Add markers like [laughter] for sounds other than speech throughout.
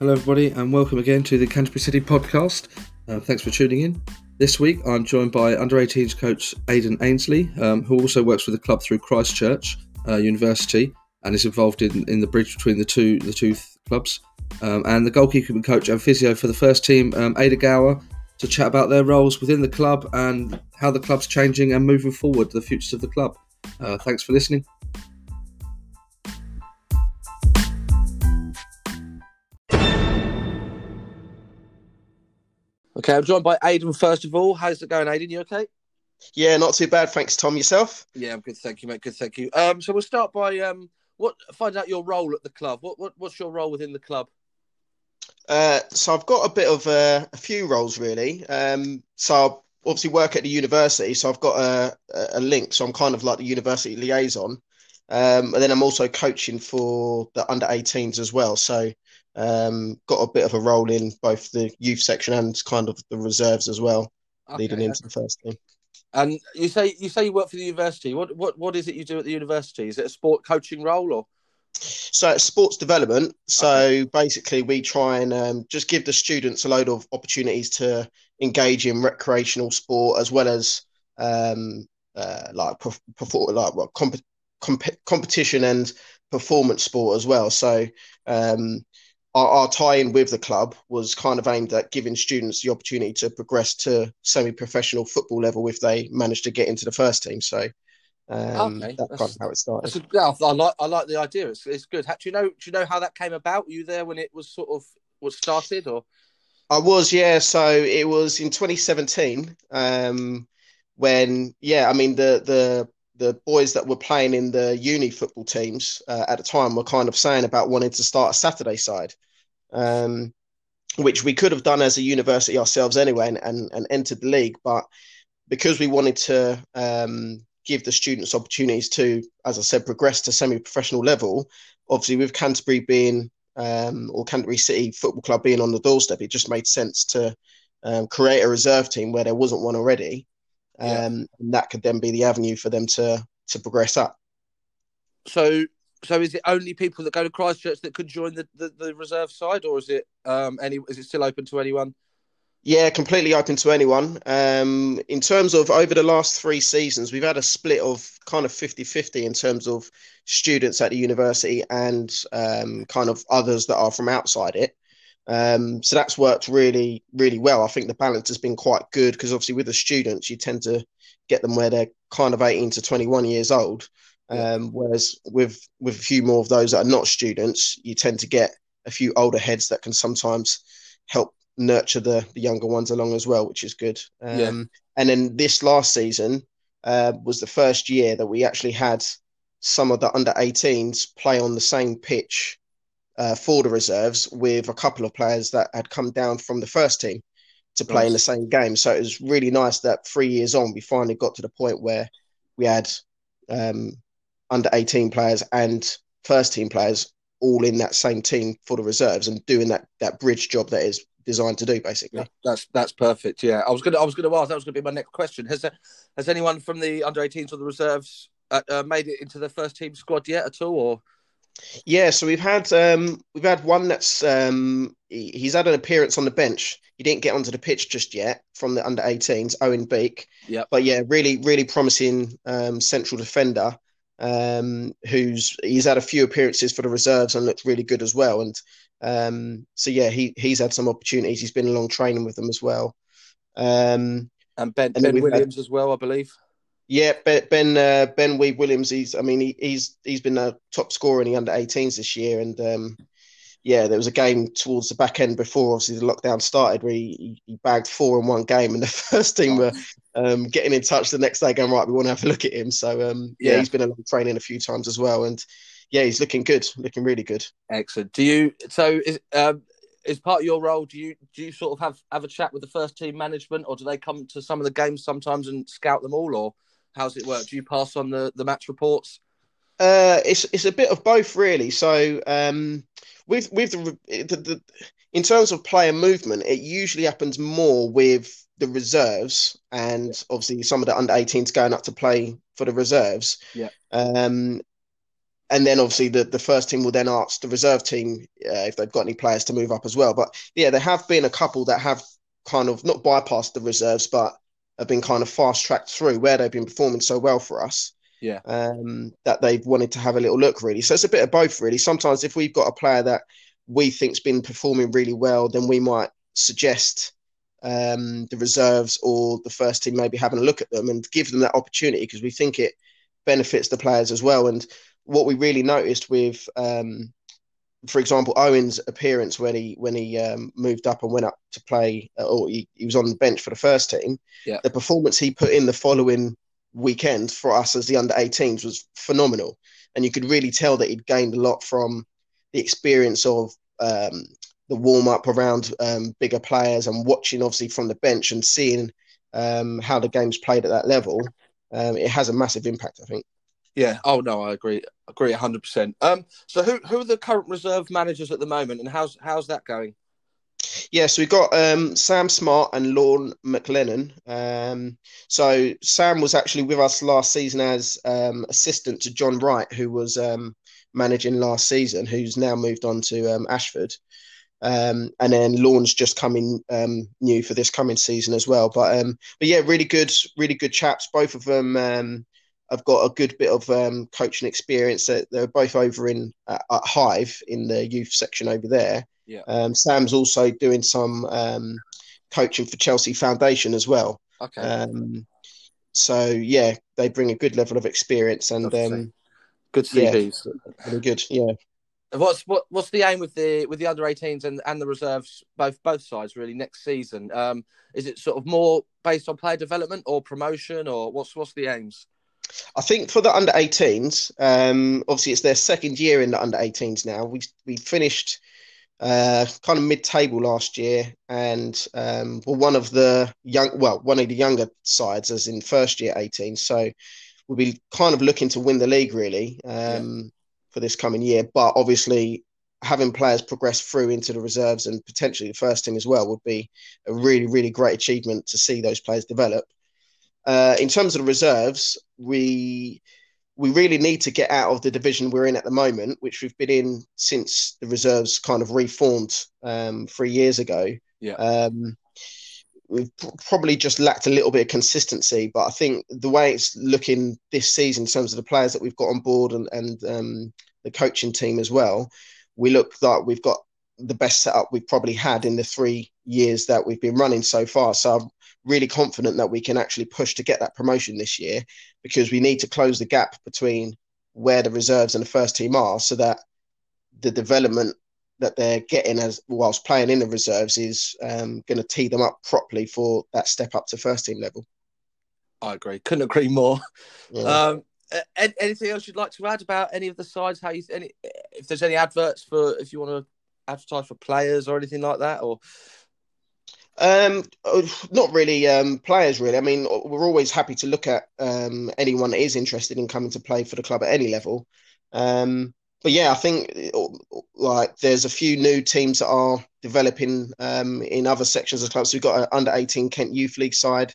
Hello, everybody, and welcome again to the Canterbury City podcast. Uh, thanks for tuning in. This week, I'm joined by under 18s coach Aidan Ainsley, um, who also works with the club through Christchurch uh, University and is involved in, in the bridge between the two the two th- clubs. Um, and the goalkeeping coach and physio for the first team, um, Ada Gower, to chat about their roles within the club and how the club's changing and moving forward, the futures of the club. Uh, thanks for listening. Okay, I'm joined by Aidan first of all. How's it going, Aidan? You okay? Yeah, not too bad. Thanks, Tom. Yourself? Yeah, I'm good. Thank you, mate. Good, thank you. Um, so we'll start by um, what find out your role at the club. What, what what's your role within the club? Uh, so I've got a bit of uh, a few roles really. Um, so I obviously work at the university, so I've got a, a link. So I'm kind of like the university liaison, um, and then I'm also coaching for the under 18s as well. So um, got a bit of a role in both the youth section and kind of the reserves as well, okay, leading into the first team. And you say you say you work for the university. What what what is it you do at the university? Is it a sport coaching role or? So it's sports development. So okay. basically, we try and um, just give the students a load of opportunities to engage in recreational sport as well as um, uh, like perform like what, comp- comp- competition and performance sport as well. So um, our, our tie-in with the club was kind of aimed at giving students the opportunity to progress to semi-professional football level if they managed to get into the first team. So um, okay. that's, that's kind of how it started. A, yeah, I like I like the idea. It's, it's good. Do you know? Do you know how that came about? Were you there when it was sort of was started, or? I was, yeah. So it was in 2017 um, when, yeah, I mean the the the boys that were playing in the uni football teams uh, at the time were kind of saying about wanting to start a Saturday side um, which we could have done as a university ourselves anyway and, and, and entered the league. But because we wanted to um, give the students opportunities to, as I said, progress to semi professional level, obviously with Canterbury being um, or Canterbury City Football Club being on the doorstep, it just made sense to um, create a reserve team where there wasn't one already. Yeah. Um, and that could then be the avenue for them to to progress up. So so is it only people that go to Christchurch that could join the, the, the reserve side, or is it um, any? Is it still open to anyone? Yeah, completely open to anyone. Um, in terms of over the last three seasons, we've had a split of kind of 50 50 in terms of students at the university and um, kind of others that are from outside it. Um, so that's worked really, really well. I think the balance has been quite good because obviously with the students, you tend to get them where they're kind of 18 to 21 years old. Um, whereas with with a few more of those that are not students, you tend to get a few older heads that can sometimes help nurture the, the younger ones along as well, which is good. Um, yeah. And then this last season uh, was the first year that we actually had some of the under 18s play on the same pitch uh, for the reserves with a couple of players that had come down from the first team to play nice. in the same game. So it was really nice that three years on, we finally got to the point where we had um, under 18 players and first team players all in that same team for the reserves and doing that that bridge job that is designed to do basically yeah, that's that's perfect yeah i was gonna i was gonna ask that was gonna be my next question has there, has anyone from the under 18s or the reserves uh, uh, made it into the first team squad yet at all or yeah so we've had um we've had one that's um he, he's had an appearance on the bench he didn't get onto the pitch just yet from the under 18s owen beek yeah but yeah really really promising um central defender um, who's he's had a few appearances for the reserves and looked really good as well. And um, so yeah, he he's had some opportunities. He's been along training with them as well. Um, and Ben, and ben Williams had, as well, I believe. Yeah, Ben Ben, uh, ben Weave Williams. He's I mean he, he's he's been a top scorer in the under 18s this year, and um, yeah, there was a game towards the back end before obviously the lockdown started where he, he bagged four in one game, and the [laughs] first team were um, getting in touch the next day, going right, we want to have a look at him. So um, yeah, yeah, he's been along training a few times as well, and yeah, he's looking good, looking really good. Excellent. Do you so is um, is part of your role? Do you do you sort of have have a chat with the first team management, or do they come to some of the games sometimes and scout them all, or how's it work? Do you pass on the the match reports? Uh, it's it's a bit of both really. So um, with with the, the, the in terms of player movement, it usually happens more with the reserves and obviously some of the under 18s going up to play for the reserves. Yeah. Um, and then obviously the, the first team will then ask the reserve team uh, if they've got any players to move up as well. But yeah, there have been a couple that have kind of not bypassed the reserves, but have been kind of fast tracked through where they've been performing so well for us. Yeah. Um, that they've wanted to have a little look really. So it's a bit of both really. Sometimes if we've got a player that we think's been performing really well, then we might suggest um, the reserves or the first team maybe having a look at them and give them that opportunity because we think it benefits the players as well. And what we really noticed with, um, for example, Owen's appearance when he when he um, moved up and went up to play, uh, or he, he, was on the bench for the first team. Yeah. The performance he put in the following weekend for us as the under 18s was phenomenal, and you could really tell that he'd gained a lot from the experience of um, the warm up around um, bigger players and watching obviously from the bench and seeing um, how the game's played at that level. Um, it has a massive impact, I think. Yeah. Oh no, I agree. Agree hundred percent. Um. So who who are the current reserve managers at the moment, and how's how's that going? Yeah, so we've got um, Sam Smart and Lorne McLennan. Um, so Sam was actually with us last season as um, assistant to John Wright, who was um, managing last season, who's now moved on to um, Ashford. Um, and then Lorne's just coming um, new for this coming season as well. But um, but yeah, really good, really good chaps. Both of them um, have got a good bit of um, coaching experience. They're, they're both over in uh, at Hive in the youth section over there. Yeah. Um, Sam's also doing some um, coaching for Chelsea Foundation as well. Okay. Um, so yeah, they bring a good level of experience and um, good CVs. Yeah, really good. Yeah. What's what, what's the aim with the with the under 18s and, and the reserves both both sides really next season? Um, is it sort of more based on player development or promotion or what's what's the aims? I think for the under 18s, um, obviously it's their second year in the under 18s now. We we finished uh, kind of mid-table last year, and um, were one of the young, well, one of the younger sides, as in first year 18. So we'll be kind of looking to win the league really um, yeah. for this coming year. But obviously, having players progress through into the reserves and potentially the first team as well would be a really, really great achievement to see those players develop. Uh, in terms of the reserves, we we really need to get out of the division we're in at the moment, which we've been in since the reserves kind of reformed um, three years ago. Yeah. Um, we've probably just lacked a little bit of consistency, but I think the way it's looking this season in terms of the players that we've got on board and, and um, the coaching team as well, we look like we've got the best setup we've probably had in the three years that we've been running so far. So I'm really confident that we can actually push to get that promotion this year because we need to close the gap between where the reserves and the first team are so that the development that they're getting as whilst playing in the reserves is um, going to tee them up properly for that step up to first team level. I agree. Couldn't agree more. Yeah. Um, anything else you'd like to add about any of the sides? How you any if there's any adverts for if you want to advertise for players or anything like that, or um, uh, not really um, players, really. I mean, we're always happy to look at um, anyone that is interested in coming to play for the club at any level. Um, but yeah, I think like there's a few new teams that are developing um, in other sections of clubs. So we've got an under 18 Kent Youth League side,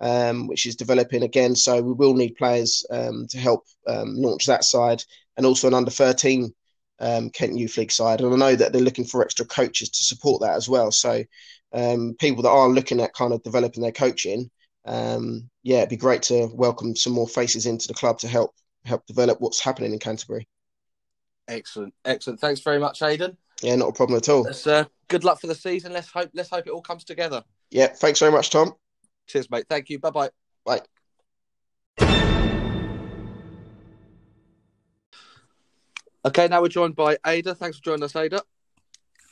um, which is developing again. So we will need players um, to help um, launch that side, and also an under 13 um, Kent Youth League side. And I know that they're looking for extra coaches to support that as well. So um, people that are looking at kind of developing their coaching, um, yeah, it'd be great to welcome some more faces into the club to help help develop what's happening in Canterbury. Excellent, excellent. Thanks very much, Aidan. Yeah, not a problem at all. Uh, good luck for the season. Let's hope let's hope it all comes together. Yeah, thanks very much, Tom. Cheers, mate. Thank you. Bye-bye. Bye. Okay, now we're joined by Ada. Thanks for joining us, Ada.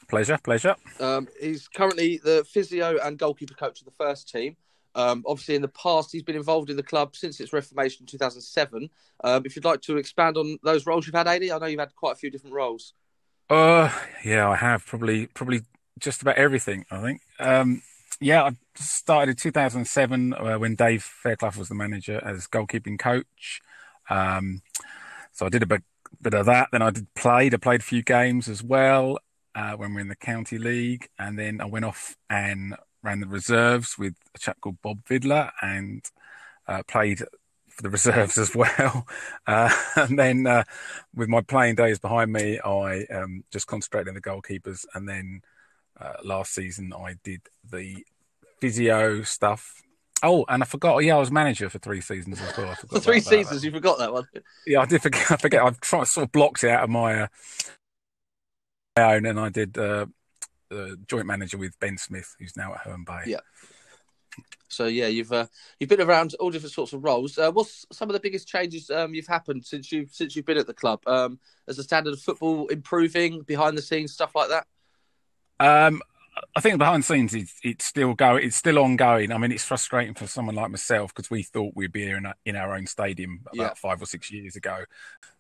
Pleasure, pleasure. Um, he's currently the physio and goalkeeper coach of the first team. Um, obviously, in the past, he's been involved in the club since its reformation in 2007. Um, if you'd like to expand on those roles you've had, Adi, I know you've had quite a few different roles. Uh, yeah, I have probably probably just about everything. I think. Um, yeah, I started in 2007 uh, when Dave Fairclough was the manager as goalkeeping coach. Um, so I did a bit, bit of that. Then I did played. I played a few games as well uh, when we're in the county league, and then I went off and ran the reserves with a chap called Bob Vidler and uh, played for the [laughs] reserves as well. Uh, and then uh, with my playing days behind me, I um, just concentrated on the goalkeepers. And then uh, last season, I did the physio stuff. Oh, and I forgot. Oh, yeah, I was manager for three seasons as well. [laughs] three seasons, you forgot that one. Yeah, I did forget. I forget. I've tried sort of blocked it out of my, uh, my own, and I did uh, joint manager with Ben Smith, who's now at Herne Bay. Yeah. So yeah, you've uh, you've been around all different sorts of roles. Uh, what's some of the biggest changes um, you've happened since you since you've been at the club? Um, as the standard of football improving behind the scenes, stuff like that. Um, I think behind the scenes, it's, it's still going. It's still ongoing. I mean, it's frustrating for someone like myself because we thought we'd be in, a, in our own stadium about yeah. five or six years ago.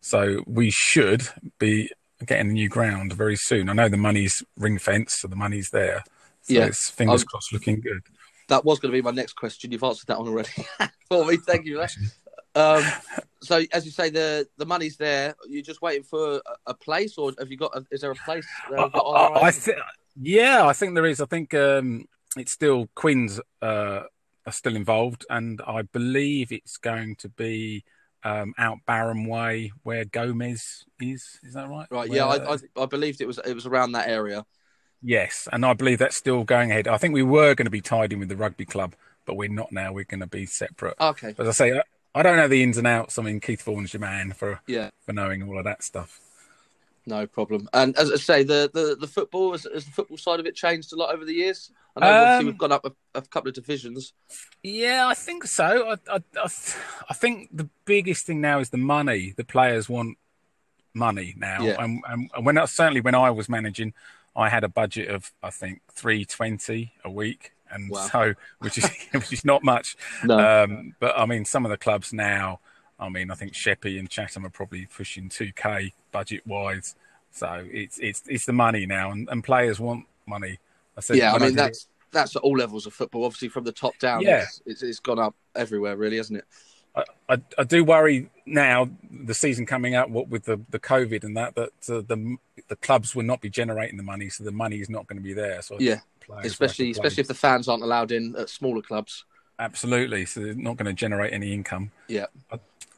So we should be getting a new ground very soon. I know the money's ring fenced, so the money's there. So yeah. it's fingers I'm, crossed, looking good that was going to be my next question. You've answered that one already [laughs] for me. Thank you. Um, so, as you say, the the money's there. You're just waiting for a, a place, or have you got? A, is there a place? I, I th- yeah, I think there is. I think um, it's still Queens uh, are still involved, and I believe it's going to be um, out Barham Way where Gomez is. Is that right? Right. Where, yeah, I, I, I believed it was it was around that area. Yes, and I believe that's still going ahead. I think we were going to be tied in with the rugby club, but we're not now. We're going to be separate. Okay. But as I say, I don't know the ins and outs. I mean, Keith Vaughan's your man for yeah for knowing all of that stuff. No problem. And as I say, the the, the football has, has the football side of it changed a lot over the years. I know um, we've gone up a, a, couple of divisions. Yeah, I think so. I, I, I, I think the biggest thing now is the money. The players want money now, yeah. and, and when certainly when I was managing, I had a budget of I think three twenty a week, and wow. so which is [laughs] which is not much. No. Um, but I mean, some of the clubs now, I mean, I think Sheppey and Chatham are probably pushing two k budget wise. So it's it's it's the money now, and, and players want money. I said, yeah, I mean I that's it, that's at all levels of football. Obviously, from the top down, yeah. it's, it's, it's gone up everywhere, really, hasn't it? I, I, I, do worry now the season coming up what with the, the COVID and that that uh, the the clubs will not be generating the money, so the money is not going to be there. So yeah, especially especially if the fans aren't allowed in at smaller clubs. Absolutely, so they're not going to generate any income. Yeah.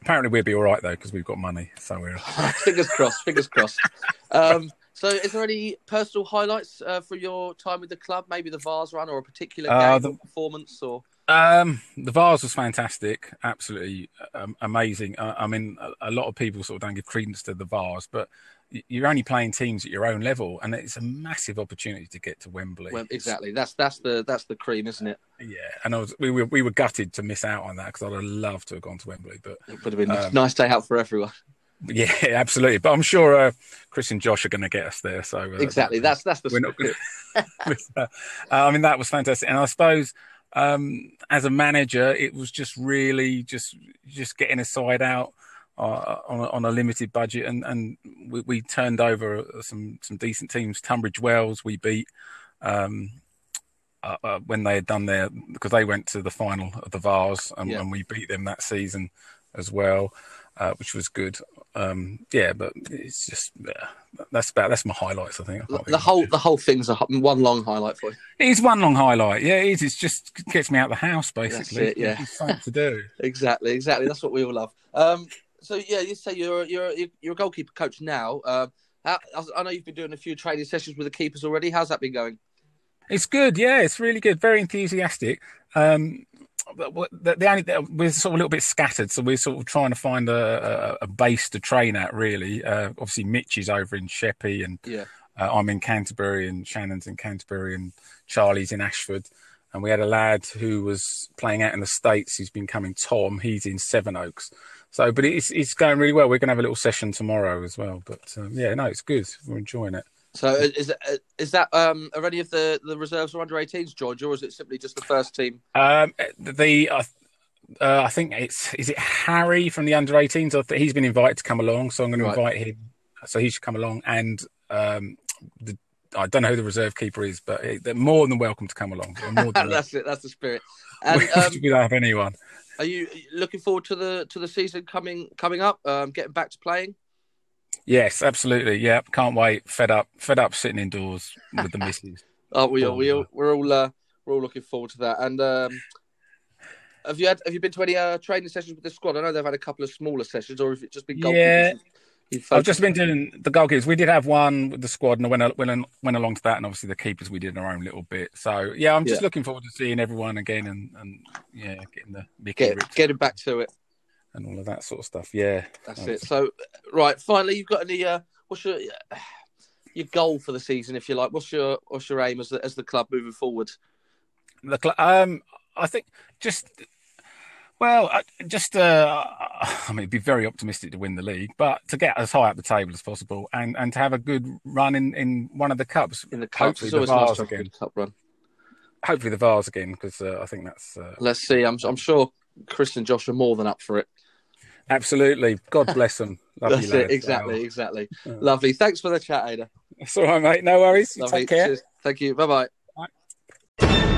Apparently, we'll be all right though because we've got money. So we're [laughs] fingers crossed. Fingers crossed. [laughs] Um, so, is there any personal highlights uh, for your time with the club? Maybe the Vase run or a particular uh, game uh, the, performance, or um, the Vase was fantastic, absolutely um, amazing. Uh, I mean, a, a, lot of people sort of don't give credence to the Vase, but you're only playing teams at your own level, and it's a massive opportunity to get to Wembley. Well, exactly. That's that's the that's the cream, isn't it? Yeah, and I was we were we were gutted to miss out on that because I'd have loved to have gone to Wembley, but it would have been um, a nice day out for everyone. Yeah, [laughs] absolutely. But I'm sure uh, Chris and Josh are going to get us there. So uh, exactly, that's that's the. We're not gonna... [laughs] uh, I mean, that was fantastic, and I suppose um, as a manager, it was just really just just getting a side out uh, on, a, on, a, limited budget, and, and we, we, turned over some some decent teams. Tunbridge Wells we beat um, uh, uh, when they had done their because they went to the final of the Vase and, yeah. and we beat them that season as well, uh, which was good. Um, yeah, but it's just that's about that's my highlights. I think the whole the whole thing's a one long highlight for you. It's one long highlight. Yeah, it is. It's just gets me out of the house basically. It, yeah, it's fun to do. [laughs] exactly, exactly. That's what we all love. Um, so yeah, you say you're you're you're a goalkeeper coach now. Uh, how, I know you've been doing a few training sessions with the keepers already. How's that been going? It's good. Yeah, it's really good. Very enthusiastic. Um, the, the only we're sort of a little bit scattered, so we're sort of trying to find a, a, a base to train at. Really, uh, obviously Mitch is over in Sheppey, and yeah. uh, I'm in Canterbury, and Shannon's in Canterbury, and Charlie's in Ashford. And we had a lad who was playing out in the States. He's been coming Tom. He's in Sevenoaks. So, but it's it's going really well. We're going to have a little session tomorrow as well. But um, yeah, no, it's good. We're enjoying it. So, uh, is that, uh, is that um, are any of the, the reserves or under 18s, George, or is it simply just the first team? Um, the uh, uh, I think it's is it Harry from the under 18s. He's been invited to come along, so I'm going to right. invite him. So he should come along, and um, the, I don't know who the reserve keeper is, but they're more than welcome to come along. [laughs] that's it. That's the spirit. [laughs] And um, we don't have anyone. Are you looking forward to the to the season coming coming up? Um, getting back to playing. Yes, absolutely. Yeah, can't wait. Fed up, fed up sitting indoors with the [laughs] missus. oh, we all, we all, we're all uh, we're all looking forward to that. And um, have you had have you been to any uh, training sessions with the squad? I know they've had a couple of smaller sessions, or have it just been? Yeah. I've just been doing the goalkeepers. We did have one with the squad, and I went went went along to that, and obviously the keepers we did our own little bit. So yeah, I'm just Yeah. looking forward to seeing everyone again, and and yeah, getting the Mickey get, getting back to it. And all of that sort of stuff. Yeah, That's Um, it. So, right, finally, you've got any? Uh, what's your your goal for the season, if you like? What's your what's your aim as the, as the club moving forward? The cl- um, I think just well, I, just uh, I mean, it'd be very optimistic to win the league, but to get as high up the table as possible and and to have a good run in in one of the cups. In the cups, Hopefully the nice Vase again. cup run. Hopefully the Vase again because uh, I think that's uh, Let's see. I'm I'm sure Chris and Josh are more than up for it. Absolutely. God bless them. [laughs] Lovely That's it. Exactly. Exactly. Lovely. Thanks for the chat, Ada. That's all right, mate. No worries. Take care. Cheers. Thank you. Bye bye.